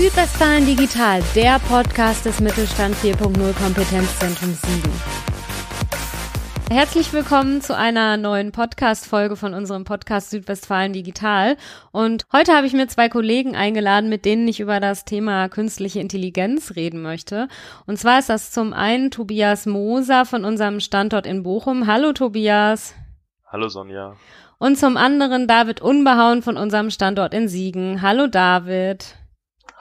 Südwestfalen Digital, der Podcast des Mittelstand 4.0 Kompetenzzentrum Siegen. Herzlich willkommen zu einer neuen Podcast-Folge von unserem Podcast Südwestfalen Digital. Und heute habe ich mir zwei Kollegen eingeladen, mit denen ich über das Thema künstliche Intelligenz reden möchte. Und zwar ist das zum einen Tobias Moser von unserem Standort in Bochum. Hallo Tobias. Hallo Sonja. Und zum anderen David Unbehauen von unserem Standort in Siegen. Hallo David.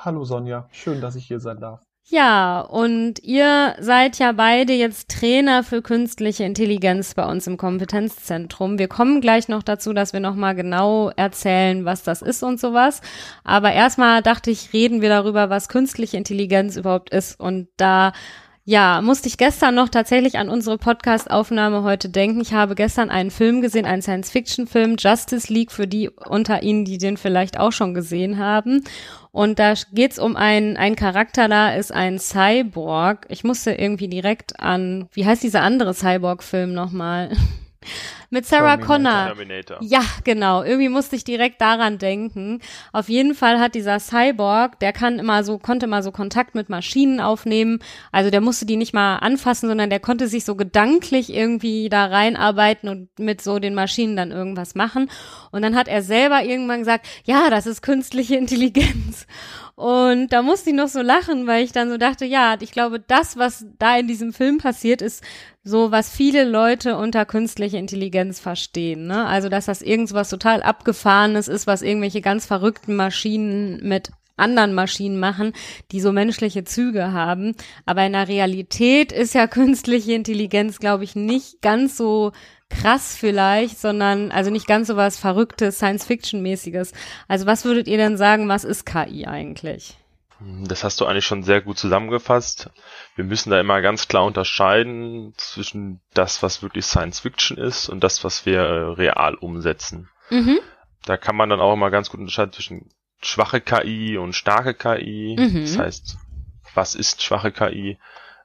Hallo Sonja, schön, dass ich hier sein darf. Ja, und ihr seid ja beide jetzt Trainer für künstliche Intelligenz bei uns im Kompetenzzentrum. Wir kommen gleich noch dazu, dass wir nochmal genau erzählen, was das ist und sowas. Aber erstmal dachte ich, reden wir darüber, was künstliche Intelligenz überhaupt ist. Und da ja, musste ich gestern noch tatsächlich an unsere Podcast-Aufnahme heute denken. Ich habe gestern einen Film gesehen, einen Science-Fiction-Film, Justice League, für die unter Ihnen, die den vielleicht auch schon gesehen haben. Und da geht's um einen, einen Charakter, da ist ein Cyborg. Ich musste irgendwie direkt an, wie heißt dieser andere Cyborg-Film nochmal? Mit Sarah Terminator. Connor. Terminator. Ja, genau. Irgendwie musste ich direkt daran denken. Auf jeden Fall hat dieser Cyborg, der kann immer so, konnte immer so Kontakt mit Maschinen aufnehmen. Also der musste die nicht mal anfassen, sondern der konnte sich so gedanklich irgendwie da reinarbeiten und mit so den Maschinen dann irgendwas machen. Und dann hat er selber irgendwann gesagt, ja, das ist künstliche Intelligenz. Und da musste ich noch so lachen, weil ich dann so dachte, ja, ich glaube, das, was da in diesem Film passiert, ist so, was viele Leute unter künstliche Intelligenz verstehen. Ne? Also, dass das irgendwas total abgefahrenes ist, was irgendwelche ganz verrückten Maschinen mit anderen Maschinen machen, die so menschliche Züge haben. Aber in der Realität ist ja künstliche Intelligenz, glaube ich, nicht ganz so krass vielleicht, sondern also nicht ganz so was Verrücktes, Science-Fiction-mäßiges. Also was würdet ihr denn sagen, was ist KI eigentlich? Das hast du eigentlich schon sehr gut zusammengefasst. Wir müssen da immer ganz klar unterscheiden zwischen das, was wirklich Science Fiction ist und das, was wir äh, real umsetzen. Mhm. Da kann man dann auch immer ganz gut unterscheiden zwischen schwache KI und starke KI. Mhm. Das heißt, was ist schwache KI?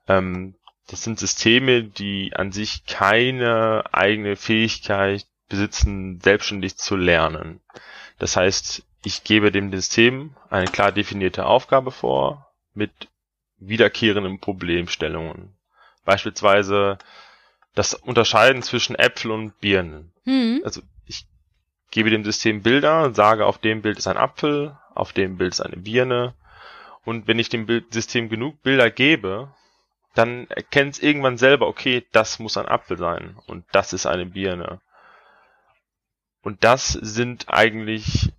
Ähm, das sind Systeme, die an sich keine eigene Fähigkeit besitzen, selbstständig zu lernen. Das heißt, ich gebe dem System eine klar definierte Aufgabe vor mit wiederkehrenden Problemstellungen. Beispielsweise das Unterscheiden zwischen Äpfel und Birnen. Mhm. Also ich gebe dem System Bilder und sage, auf dem Bild ist ein Apfel, auf dem Bild ist eine Birne. Und wenn ich dem System genug Bilder gebe, dann erkennt es irgendwann selber, okay, das muss ein Apfel sein und das ist eine Birne. Und das sind eigentlich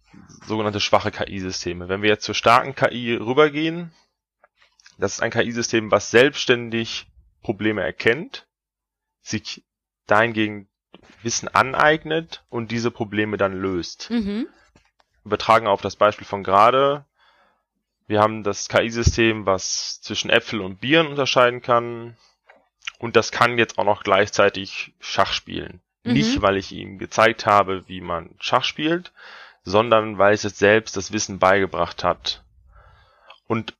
sogenannte schwache KI-Systeme. Wenn wir jetzt zur starken KI rübergehen, das ist ein KI-System, was selbstständig Probleme erkennt, sich dahingegen Wissen aneignet und diese Probleme dann löst. Mhm. Übertragen auf das Beispiel von gerade, wir haben das KI-System, was zwischen Äpfel und Bieren unterscheiden kann. Und das kann jetzt auch noch gleichzeitig Schach spielen. Mhm. Nicht, weil ich ihm gezeigt habe, wie man Schach spielt, sondern weil es jetzt selbst das Wissen beigebracht hat. Und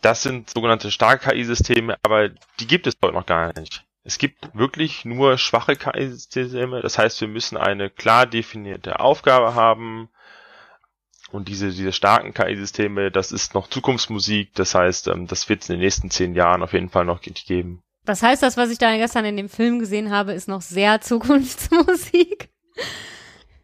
das sind sogenannte starke KI-Systeme, aber die gibt es heute noch gar nicht. Es gibt wirklich nur schwache KI-Systeme. Das heißt, wir müssen eine klar definierte Aufgabe haben, und diese, diese starken KI-Systeme, das ist noch Zukunftsmusik. Das heißt, ähm, das wird es in den nächsten zehn Jahren auf jeden Fall noch geben. Das heißt, das, was ich da gestern in dem Film gesehen habe, ist noch sehr Zukunftsmusik.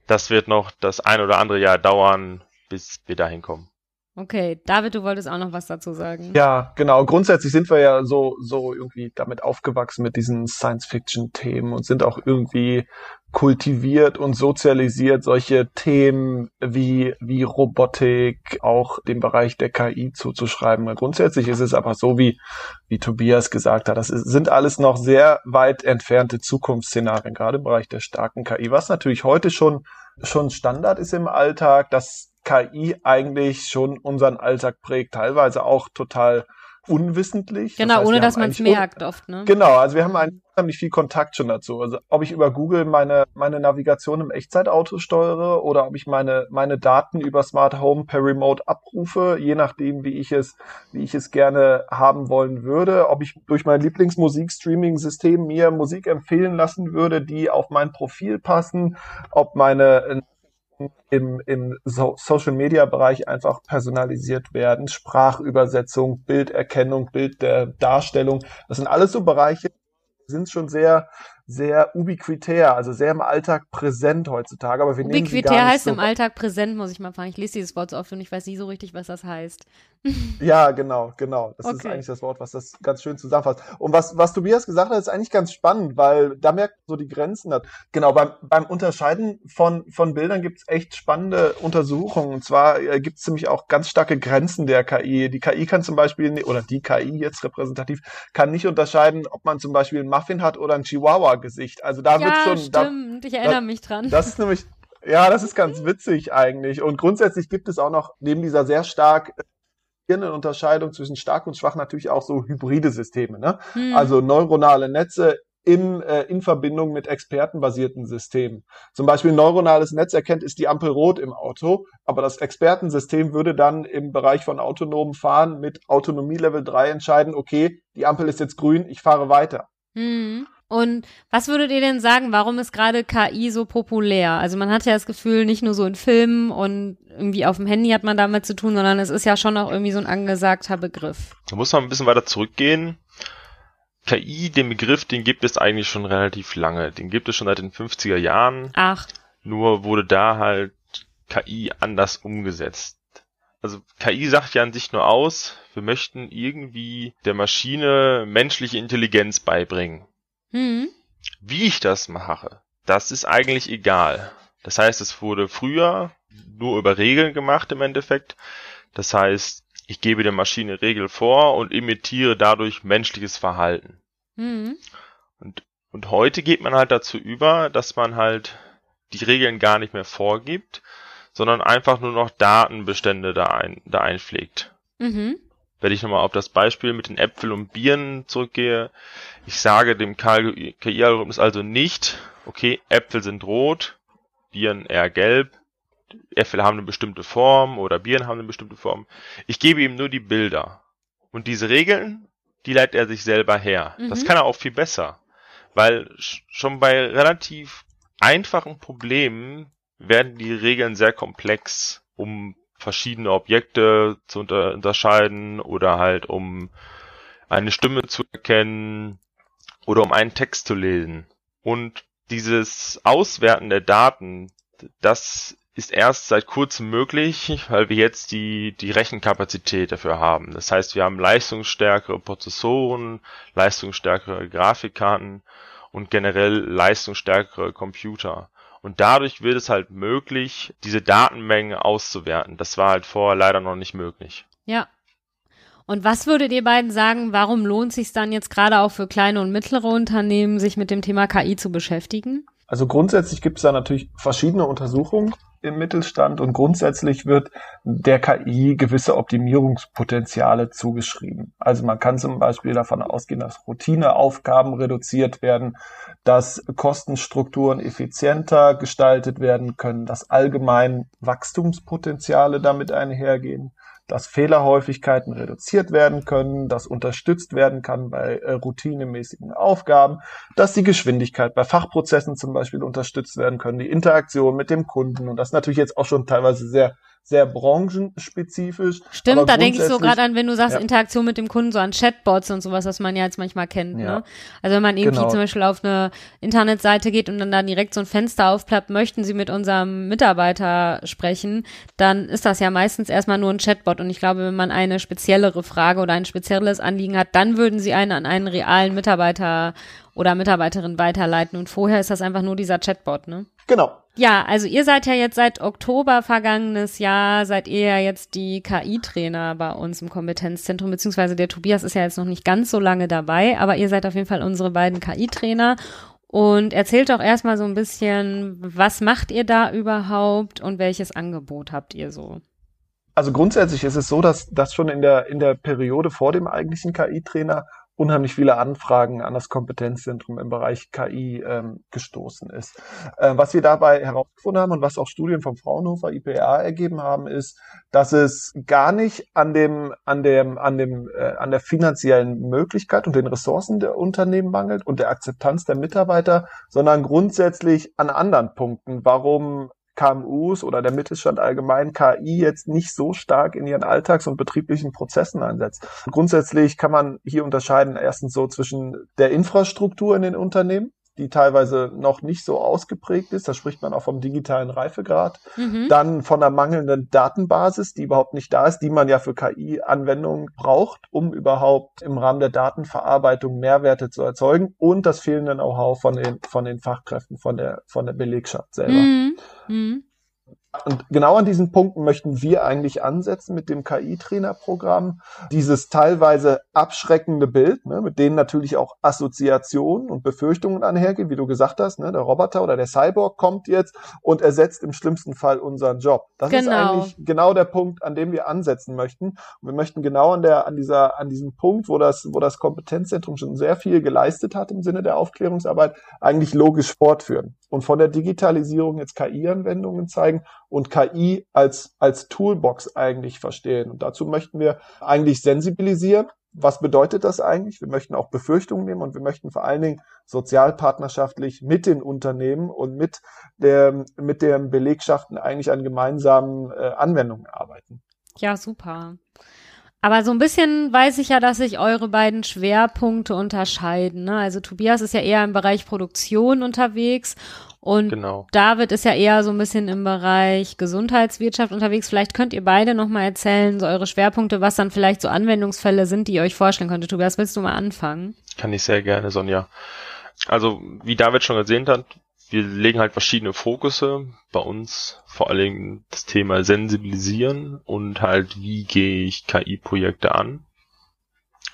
Das wird noch das ein oder andere Jahr dauern, bis wir dahin kommen. Okay, David, du wolltest auch noch was dazu sagen. Ja, genau. Grundsätzlich sind wir ja so, so irgendwie damit aufgewachsen mit diesen Science-Fiction-Themen und sind auch irgendwie kultiviert und sozialisiert, solche Themen wie, wie Robotik auch dem Bereich der KI zuzuschreiben. Grundsätzlich ist es aber so, wie, wie Tobias gesagt hat, das ist, sind alles noch sehr weit entfernte Zukunftsszenarien, gerade im Bereich der starken KI, was natürlich heute schon, schon Standard ist im Alltag, dass KI eigentlich schon unseren Alltag prägt, teilweise auch total unwissentlich. Genau, das heißt, ohne dass man es merkt oft, ne? Genau, also wir haben unheimlich viel Kontakt schon dazu. Also ob ich über Google meine, meine Navigation im Echtzeitauto steuere oder ob ich meine, meine Daten über Smart Home per Remote abrufe, je nachdem, wie ich es, wie ich es gerne haben wollen würde, ob ich durch mein Lieblingsmusik-Streaming-System mir Musik empfehlen lassen würde, die auf mein Profil passen, ob meine im, im so Social Media Bereich einfach personalisiert werden. Sprachübersetzung, Bilderkennung, Bild der Darstellung. Das sind alles so Bereiche, sind schon sehr sehr ubiquitär, also sehr im Alltag präsent heutzutage. Aber wir ubiquitär heißt so im Alltag präsent, muss ich mal fragen. Ich lese dieses Wort so oft und ich weiß nie so richtig, was das heißt. ja, genau, genau. Das okay. ist eigentlich das Wort, was das ganz schön zusammenfasst. Und was, was Tobias gesagt hat, ist eigentlich ganz spannend, weil da merkt man so die Grenzen hat. Genau, beim, beim Unterscheiden von, von Bildern gibt es echt spannende Untersuchungen. Und zwar äh, gibt es nämlich auch ganz starke Grenzen der KI. Die KI kann zum Beispiel, oder die KI jetzt repräsentativ, kann nicht unterscheiden, ob man zum Beispiel einen Muffin hat oder einen Chihuahua Gesicht. Also da ja, wird schon. Stimmt, da, ich erinnere da, mich dran. Das ist nämlich, ja, das ist ganz witzig eigentlich. Und grundsätzlich gibt es auch noch neben dieser sehr stark eine Unterscheidung zwischen stark und schwach natürlich auch so hybride Systeme, ne? Hm. Also neuronale Netze im, äh, in Verbindung mit expertenbasierten Systemen. Zum Beispiel ein neuronales Netz erkennt, ist die Ampel rot im Auto, aber das Expertensystem würde dann im Bereich von autonomen Fahren mit Autonomie Level 3 entscheiden, okay, die Ampel ist jetzt grün, ich fahre weiter. Hm. Und was würdet ihr denn sagen, warum ist gerade KI so populär? Also man hat ja das Gefühl, nicht nur so in Filmen und irgendwie auf dem Handy hat man damit zu tun, sondern es ist ja schon auch irgendwie so ein angesagter Begriff. Da muss man ein bisschen weiter zurückgehen. KI, den Begriff, den gibt es eigentlich schon relativ lange. Den gibt es schon seit den 50er Jahren. Ach. Nur wurde da halt KI anders umgesetzt. Also KI sagt ja an sich nur aus, wir möchten irgendwie der Maschine menschliche Intelligenz beibringen. Mhm. Wie ich das mache, das ist eigentlich egal. Das heißt, es wurde früher nur über Regeln gemacht im Endeffekt. Das heißt, ich gebe der Maschine Regel vor und imitiere dadurch menschliches Verhalten. Mhm. Und, und heute geht man halt dazu über, dass man halt die Regeln gar nicht mehr vorgibt, sondern einfach nur noch Datenbestände da, ein, da einpflegt. Mhm. Wenn ich nochmal auf das Beispiel mit den Äpfeln und Bieren zurückgehe, ich sage dem KI-Algorithmus also nicht, okay, Äpfel sind rot, Bieren eher gelb, Äpfel haben eine bestimmte Form oder Bieren haben eine bestimmte Form. Ich gebe ihm nur die Bilder. Und diese Regeln, die leitet er sich selber her. Mhm. Das kann er auch viel besser. Weil schon bei relativ einfachen Problemen werden die Regeln sehr komplex, um verschiedene Objekte zu unter unterscheiden oder halt um eine Stimme zu erkennen oder um einen Text zu lesen. Und dieses Auswerten der Daten, das ist erst seit kurzem möglich, weil wir jetzt die, die Rechenkapazität dafür haben. Das heißt, wir haben leistungsstärkere Prozessoren, leistungsstärkere Grafikkarten und generell leistungsstärkere Computer. Und dadurch wird es halt möglich, diese Datenmenge auszuwerten. Das war halt vorher leider noch nicht möglich. Ja. Und was würdet ihr beiden sagen, warum lohnt sich dann jetzt gerade auch für kleine und mittlere Unternehmen, sich mit dem Thema KI zu beschäftigen? Also grundsätzlich gibt es da natürlich verschiedene Untersuchungen im Mittelstand und grundsätzlich wird der KI gewisse Optimierungspotenziale zugeschrieben. Also man kann zum Beispiel davon ausgehen, dass Routineaufgaben reduziert werden, dass Kostenstrukturen effizienter gestaltet werden können, dass allgemein Wachstumspotenziale damit einhergehen dass Fehlerhäufigkeiten reduziert werden können, dass unterstützt werden kann bei äh, routinemäßigen Aufgaben, dass die Geschwindigkeit bei Fachprozessen zum Beispiel unterstützt werden können, die Interaktion mit dem Kunden und das natürlich jetzt auch schon teilweise sehr sehr branchenspezifisch. Stimmt, da denke ich so gerade an, wenn du sagst, ja. Interaktion mit dem Kunden, so an Chatbots und sowas, was man ja jetzt manchmal kennt. Ja. Ne? Also wenn man irgendwie genau. zum Beispiel auf eine Internetseite geht und dann da direkt so ein Fenster aufklappt, möchten Sie mit unserem Mitarbeiter sprechen, dann ist das ja meistens erstmal nur ein Chatbot. Und ich glaube, wenn man eine speziellere Frage oder ein spezielles Anliegen hat, dann würden Sie einen an einen realen Mitarbeiter oder Mitarbeiterin weiterleiten. Und vorher ist das einfach nur dieser Chatbot, ne? Genau, ja, also ihr seid ja jetzt seit Oktober vergangenes Jahr, seid ihr ja jetzt die KI-Trainer bei uns im Kompetenzzentrum, beziehungsweise der Tobias ist ja jetzt noch nicht ganz so lange dabei, aber ihr seid auf jeden Fall unsere beiden KI-Trainer. Und erzählt doch erstmal so ein bisschen, was macht ihr da überhaupt und welches Angebot habt ihr so? Also grundsätzlich ist es so, dass das schon in der, in der Periode vor dem eigentlichen KI-Trainer unheimlich viele Anfragen an das Kompetenzzentrum im Bereich KI ähm, gestoßen ist. Äh, was wir dabei herausgefunden haben und was auch Studien vom Fraunhofer IPA ergeben haben, ist, dass es gar nicht an dem, an dem, an dem, äh, an der finanziellen Möglichkeit und den Ressourcen der Unternehmen mangelt und der Akzeptanz der Mitarbeiter, sondern grundsätzlich an anderen Punkten, warum KMUs oder der Mittelstand allgemein KI jetzt nicht so stark in ihren Alltags- und betrieblichen Prozessen einsetzt. Grundsätzlich kann man hier unterscheiden erstens so zwischen der Infrastruktur in den Unternehmen, die teilweise noch nicht so ausgeprägt ist. Da spricht man auch vom digitalen Reifegrad. Mhm. Dann von der mangelnden Datenbasis, die überhaupt nicht da ist, die man ja für KI-Anwendungen braucht, um überhaupt im Rahmen der Datenverarbeitung Mehrwerte zu erzeugen. Und das fehlende Know-how von den, von den Fachkräften, von der, von der Belegschaft selber. Mhm. Mhm. Und genau an diesen Punkten möchten wir eigentlich ansetzen mit dem KI-Trainerprogramm. Dieses teilweise abschreckende Bild, ne, mit denen natürlich auch Assoziationen und Befürchtungen anhergehen, wie du gesagt hast, ne, der Roboter oder der Cyborg kommt jetzt und ersetzt im schlimmsten Fall unseren Job. Das genau. ist eigentlich genau der Punkt, an dem wir ansetzen möchten. Und wir möchten genau an der, an dieser, an diesem Punkt, wo das, wo das Kompetenzzentrum schon sehr viel geleistet hat im Sinne der Aufklärungsarbeit, eigentlich logisch fortführen und von der Digitalisierung jetzt KI-Anwendungen zeigen und KI als, als Toolbox eigentlich verstehen. Und dazu möchten wir eigentlich sensibilisieren. Was bedeutet das eigentlich? Wir möchten auch Befürchtungen nehmen und wir möchten vor allen Dingen sozialpartnerschaftlich mit den Unternehmen und mit der, mit den Belegschaften eigentlich an gemeinsamen äh, Anwendungen arbeiten. Ja, super. Aber so ein bisschen weiß ich ja, dass sich eure beiden Schwerpunkte unterscheiden. Ne? Also Tobias ist ja eher im Bereich Produktion unterwegs und genau. David ist ja eher so ein bisschen im Bereich Gesundheitswirtschaft unterwegs. Vielleicht könnt ihr beide nochmal erzählen, so eure Schwerpunkte, was dann vielleicht so Anwendungsfälle sind, die ihr euch vorstellen könntet. Tobias, willst du mal anfangen? Kann ich sehr gerne, Sonja. Also, wie David schon gesehen hat, wir legen halt verschiedene Fokusse. Bei uns vor allem das Thema Sensibilisieren und halt, wie gehe ich KI-Projekte an.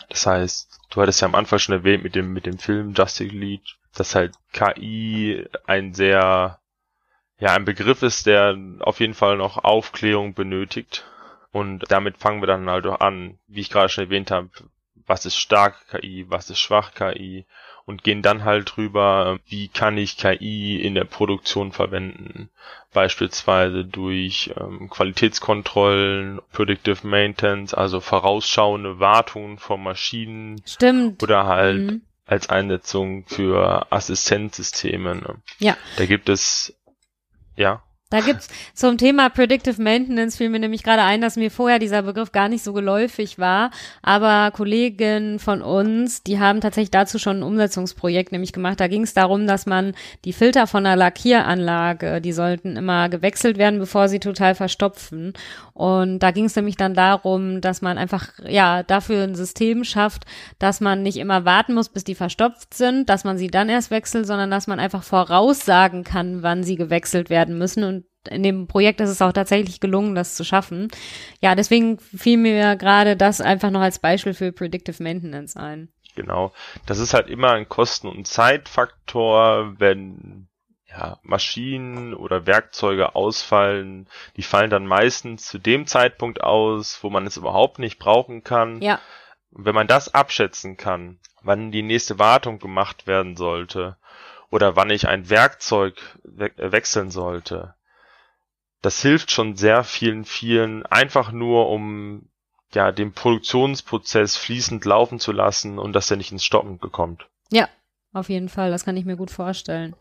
Das heißt, du hattest ja am Anfang schon erwähnt mit dem, mit dem Film Justice League, dass halt KI ein sehr, ja, ein Begriff ist, der auf jeden Fall noch Aufklärung benötigt. Und damit fangen wir dann halt auch an, wie ich gerade schon erwähnt habe, was ist starke KI, was ist schwach KI und gehen dann halt drüber, wie kann ich KI in der Produktion verwenden. Beispielsweise durch ähm, Qualitätskontrollen, Predictive Maintenance, also vorausschauende Wartungen von Maschinen. Stimmt. Oder halt mhm als Einsetzung für Assistenzsysteme. Ne? Ja. Da gibt es, ja. Da gibt's zum Thema Predictive Maintenance fiel mir nämlich gerade ein, dass mir vorher dieser Begriff gar nicht so geläufig war. Aber Kollegen von uns, die haben tatsächlich dazu schon ein Umsetzungsprojekt nämlich gemacht. Da ging es darum, dass man die Filter von einer Lackieranlage, die sollten immer gewechselt werden, bevor sie total verstopfen. Und da ging es nämlich dann darum, dass man einfach ja dafür ein System schafft, dass man nicht immer warten muss, bis die verstopft sind, dass man sie dann erst wechselt, sondern dass man einfach voraussagen kann, wann sie gewechselt werden müssen und in dem Projekt ist es auch tatsächlich gelungen, das zu schaffen. Ja, deswegen fiel mir gerade das einfach noch als Beispiel für Predictive Maintenance ein. Genau. Das ist halt immer ein Kosten- und Zeitfaktor, wenn ja, Maschinen oder Werkzeuge ausfallen. Die fallen dann meistens zu dem Zeitpunkt aus, wo man es überhaupt nicht brauchen kann. Ja. Und wenn man das abschätzen kann, wann die nächste Wartung gemacht werden sollte oder wann ich ein Werkzeug we wechseln sollte, das hilft schon sehr vielen, vielen einfach nur, um ja den Produktionsprozess fließend laufen zu lassen und dass er nicht ins Stoppen bekommt. Ja, auf jeden Fall, das kann ich mir gut vorstellen.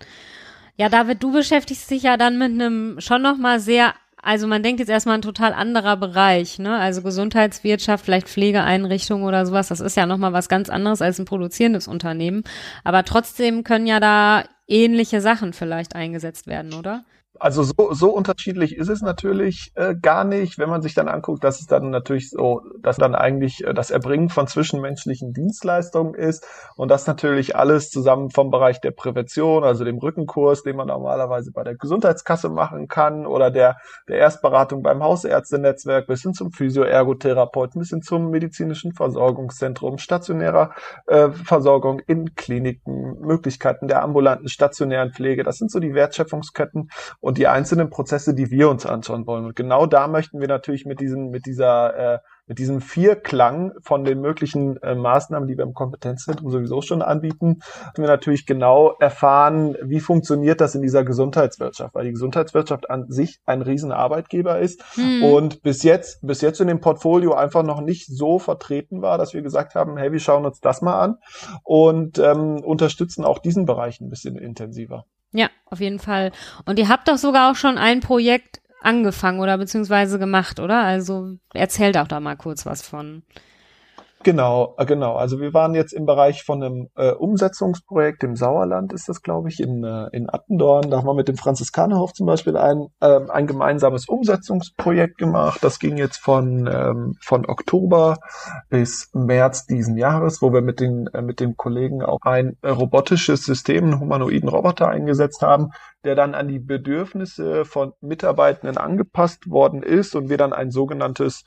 Ja, David, du beschäftigst dich ja dann mit einem schon nochmal sehr, also man denkt jetzt erstmal ein total anderer Bereich, ne? Also Gesundheitswirtschaft, vielleicht Pflegeeinrichtungen oder sowas, das ist ja nochmal was ganz anderes als ein produzierendes Unternehmen. Aber trotzdem können ja da ähnliche Sachen vielleicht eingesetzt werden, oder? Also so, so unterschiedlich ist es natürlich äh, gar nicht, wenn man sich dann anguckt, dass es dann natürlich so, dass dann eigentlich äh, das Erbringen von zwischenmenschlichen Dienstleistungen ist und das natürlich alles zusammen vom Bereich der Prävention, also dem Rückenkurs, den man normalerweise bei der Gesundheitskasse machen kann oder der, der Erstberatung beim Hausärztenetzwerk bis hin zum Physioergotherapeuten, bis hin zum medizinischen Versorgungszentrum, stationärer äh, Versorgung in Kliniken, Möglichkeiten der ambulanten stationären Pflege. Das sind so die Wertschöpfungsketten und die einzelnen Prozesse, die wir uns anschauen wollen. Und genau da möchten wir natürlich mit diesem, mit dieser, äh, mit diesem Vierklang von den möglichen äh, Maßnahmen, die wir im Kompetenzzentrum sowieso schon anbieten, wir natürlich genau erfahren, wie funktioniert das in dieser Gesundheitswirtschaft, weil die Gesundheitswirtschaft an sich ein Riesenarbeitgeber ist mhm. und bis jetzt, bis jetzt in dem Portfolio einfach noch nicht so vertreten war, dass wir gesagt haben, hey, wir schauen uns das mal an und ähm, unterstützen auch diesen Bereich ein bisschen intensiver. Ja, auf jeden Fall. Und ihr habt doch sogar auch schon ein Projekt angefangen oder beziehungsweise gemacht, oder? Also erzählt auch da mal kurz was von. Genau, äh, genau. Also wir waren jetzt im Bereich von einem äh, Umsetzungsprojekt im Sauerland, ist das, glaube ich, in, äh, in Attendorn. Da haben wir mit dem Franziskanerhof zum Beispiel ein, äh, ein gemeinsames Umsetzungsprojekt gemacht. Das ging jetzt von, ähm, von Oktober bis März diesen Jahres, wo wir mit den, äh, mit den Kollegen auch ein äh, robotisches System, einen humanoiden Roboter eingesetzt haben, der dann an die Bedürfnisse von Mitarbeitenden angepasst worden ist und wir dann ein sogenanntes,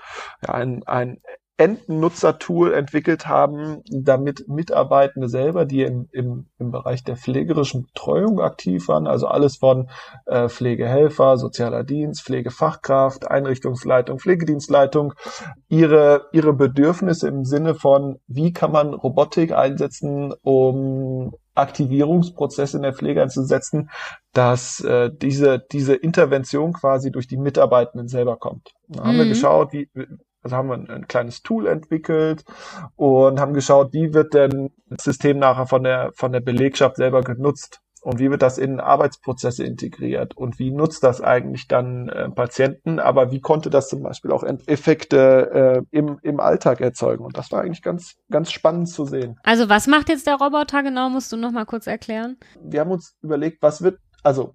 ja, ein, ein Endnutzertool entwickelt haben, damit Mitarbeitende selber, die im, im, im Bereich der pflegerischen Betreuung aktiv waren, also alles von äh, Pflegehelfer, sozialer Dienst, Pflegefachkraft, Einrichtungsleitung, Pflegedienstleitung, ihre, ihre Bedürfnisse im Sinne von, wie kann man Robotik einsetzen, um Aktivierungsprozesse in der Pflege einzusetzen, dass äh, diese, diese Intervention quasi durch die Mitarbeitenden selber kommt. Da haben wir mhm. geschaut, wie, also haben wir ein, ein, kleines Tool entwickelt und haben geschaut, wie wird denn das System nachher von der, von der Belegschaft selber genutzt und wie wird das in Arbeitsprozesse integriert und wie nutzt das eigentlich dann äh, Patienten, aber wie konnte das zum Beispiel auch Effekte äh, im, im Alltag erzeugen und das war eigentlich ganz, ganz spannend zu sehen. Also was macht jetzt der Roboter genau, musst du noch mal kurz erklären? Wir haben uns überlegt, was wird, also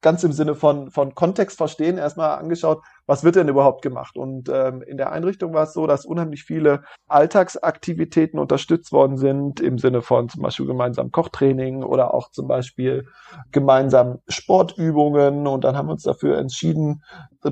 ganz im Sinne von, von Kontext verstehen, erstmal angeschaut, was wird denn überhaupt gemacht? Und ähm, in der Einrichtung war es so, dass unheimlich viele Alltagsaktivitäten unterstützt worden sind, im Sinne von zum Beispiel gemeinsam Kochtraining oder auch zum Beispiel gemeinsam Sportübungen. Und dann haben wir uns dafür entschieden,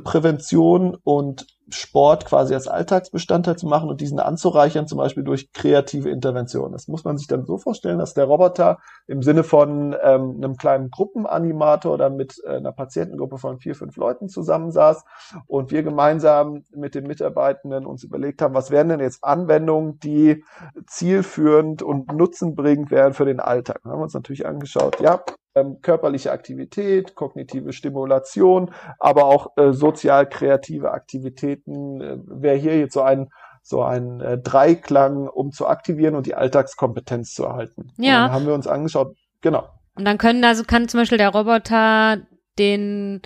Prävention und Sport quasi als Alltagsbestandteil zu machen und diesen anzureichern, zum Beispiel durch kreative Interventionen. Das muss man sich dann so vorstellen, dass der Roboter im Sinne von ähm, einem kleinen Gruppenanimator oder mit äh, einer Patientengruppe von vier, fünf Leuten zusammensaß und wir gemeinsam mit den Mitarbeitenden uns überlegt haben, was wären denn jetzt Anwendungen, die zielführend und nutzenbringend wären für den Alltag. Dann haben wir uns natürlich angeschaut, ja, ähm, körperliche Aktivität, kognitive Stimulation, aber auch äh, sozial kreative Aktivitäten äh, wäre hier jetzt so ein so ein äh, Dreiklang, um zu aktivieren und die Alltagskompetenz zu erhalten. Ja. Haben wir uns angeschaut, genau. Und dann können also kann zum Beispiel der Roboter den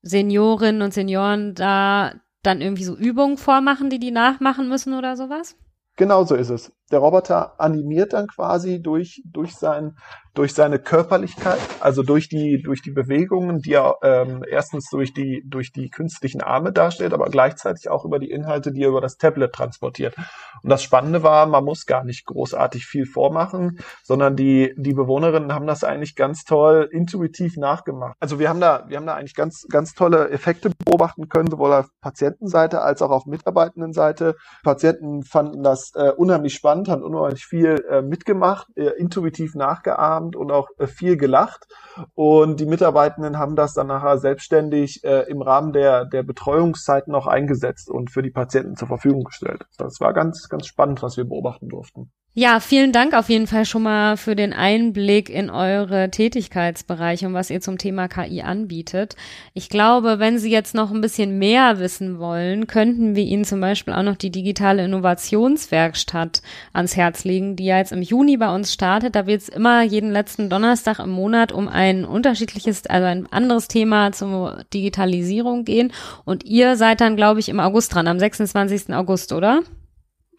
Seniorinnen und Senioren da dann irgendwie so Übungen vormachen, die die nachmachen müssen oder sowas? Genau so ist es. Der Roboter animiert dann quasi durch, durch sein durch seine Körperlichkeit, also durch die, durch die Bewegungen, die er ähm, erstens durch die, durch die künstlichen Arme darstellt, aber gleichzeitig auch über die Inhalte, die er über das Tablet transportiert. Und das Spannende war, man muss gar nicht großartig viel vormachen, sondern die, die Bewohnerinnen haben das eigentlich ganz toll intuitiv nachgemacht. Also wir haben da, wir haben da eigentlich ganz, ganz tolle Effekte beobachten können, sowohl auf Patientenseite als auch auf Mitarbeitendenseite. Patienten fanden das äh, unheimlich spannend, haben unheimlich viel äh, mitgemacht, äh, intuitiv nachgeahmt und auch äh, viel gelacht. Und die Mitarbeitenden haben das dann nachher selbstständig äh, im Rahmen der, der Betreuungszeit noch eingesetzt und für die Patienten zur Verfügung gestellt. Das war ganz, ganz spannend, was wir beobachten durften. Ja, vielen Dank auf jeden Fall schon mal für den Einblick in eure Tätigkeitsbereiche und was ihr zum Thema KI anbietet. Ich glaube, wenn Sie jetzt noch ein bisschen mehr wissen wollen, könnten wir Ihnen zum Beispiel auch noch die digitale Innovationswerkstatt ans Herz legen, die ja jetzt im Juni bei uns startet. Da wird es immer jeden letzten Donnerstag im Monat um ein unterschiedliches, also ein anderes Thema zur Digitalisierung gehen. Und ihr seid dann, glaube ich, im August dran, am 26. August, oder?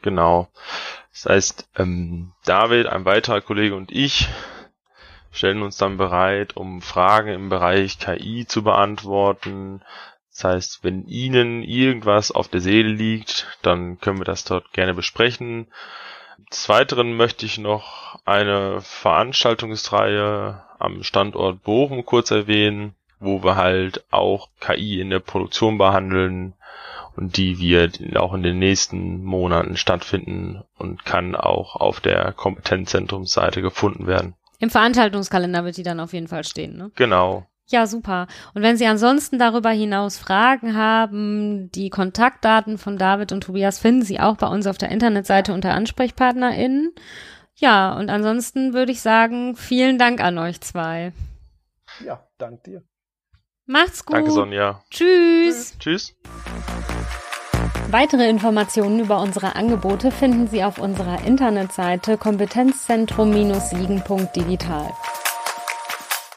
Genau. Das heißt, ähm, David, ein weiterer Kollege und ich stellen uns dann bereit, um Fragen im Bereich KI zu beantworten. Das heißt, wenn Ihnen irgendwas auf der Seele liegt, dann können wir das dort gerne besprechen. Des Weiteren möchte ich noch eine Veranstaltungsreihe am Standort Bochum kurz erwähnen, wo wir halt auch KI in der Produktion behandeln und die wird auch in den nächsten Monaten stattfinden und kann auch auf der Kompetenzzentrumsseite gefunden werden. Im Veranstaltungskalender wird die dann auf jeden Fall stehen, ne? Genau. Ja, super. Und wenn Sie ansonsten darüber hinaus Fragen haben, die Kontaktdaten von David und Tobias finden Sie auch bei uns auf der Internetseite unter AnsprechpartnerInnen. Ja, und ansonsten würde ich sagen, vielen Dank an euch zwei. Ja, dank dir. Macht's gut. Danke, Sonja. Tschüss. Tschüss. Weitere Informationen über unsere Angebote finden Sie auf unserer Internetseite kompetenzzentrum-siegen.digital.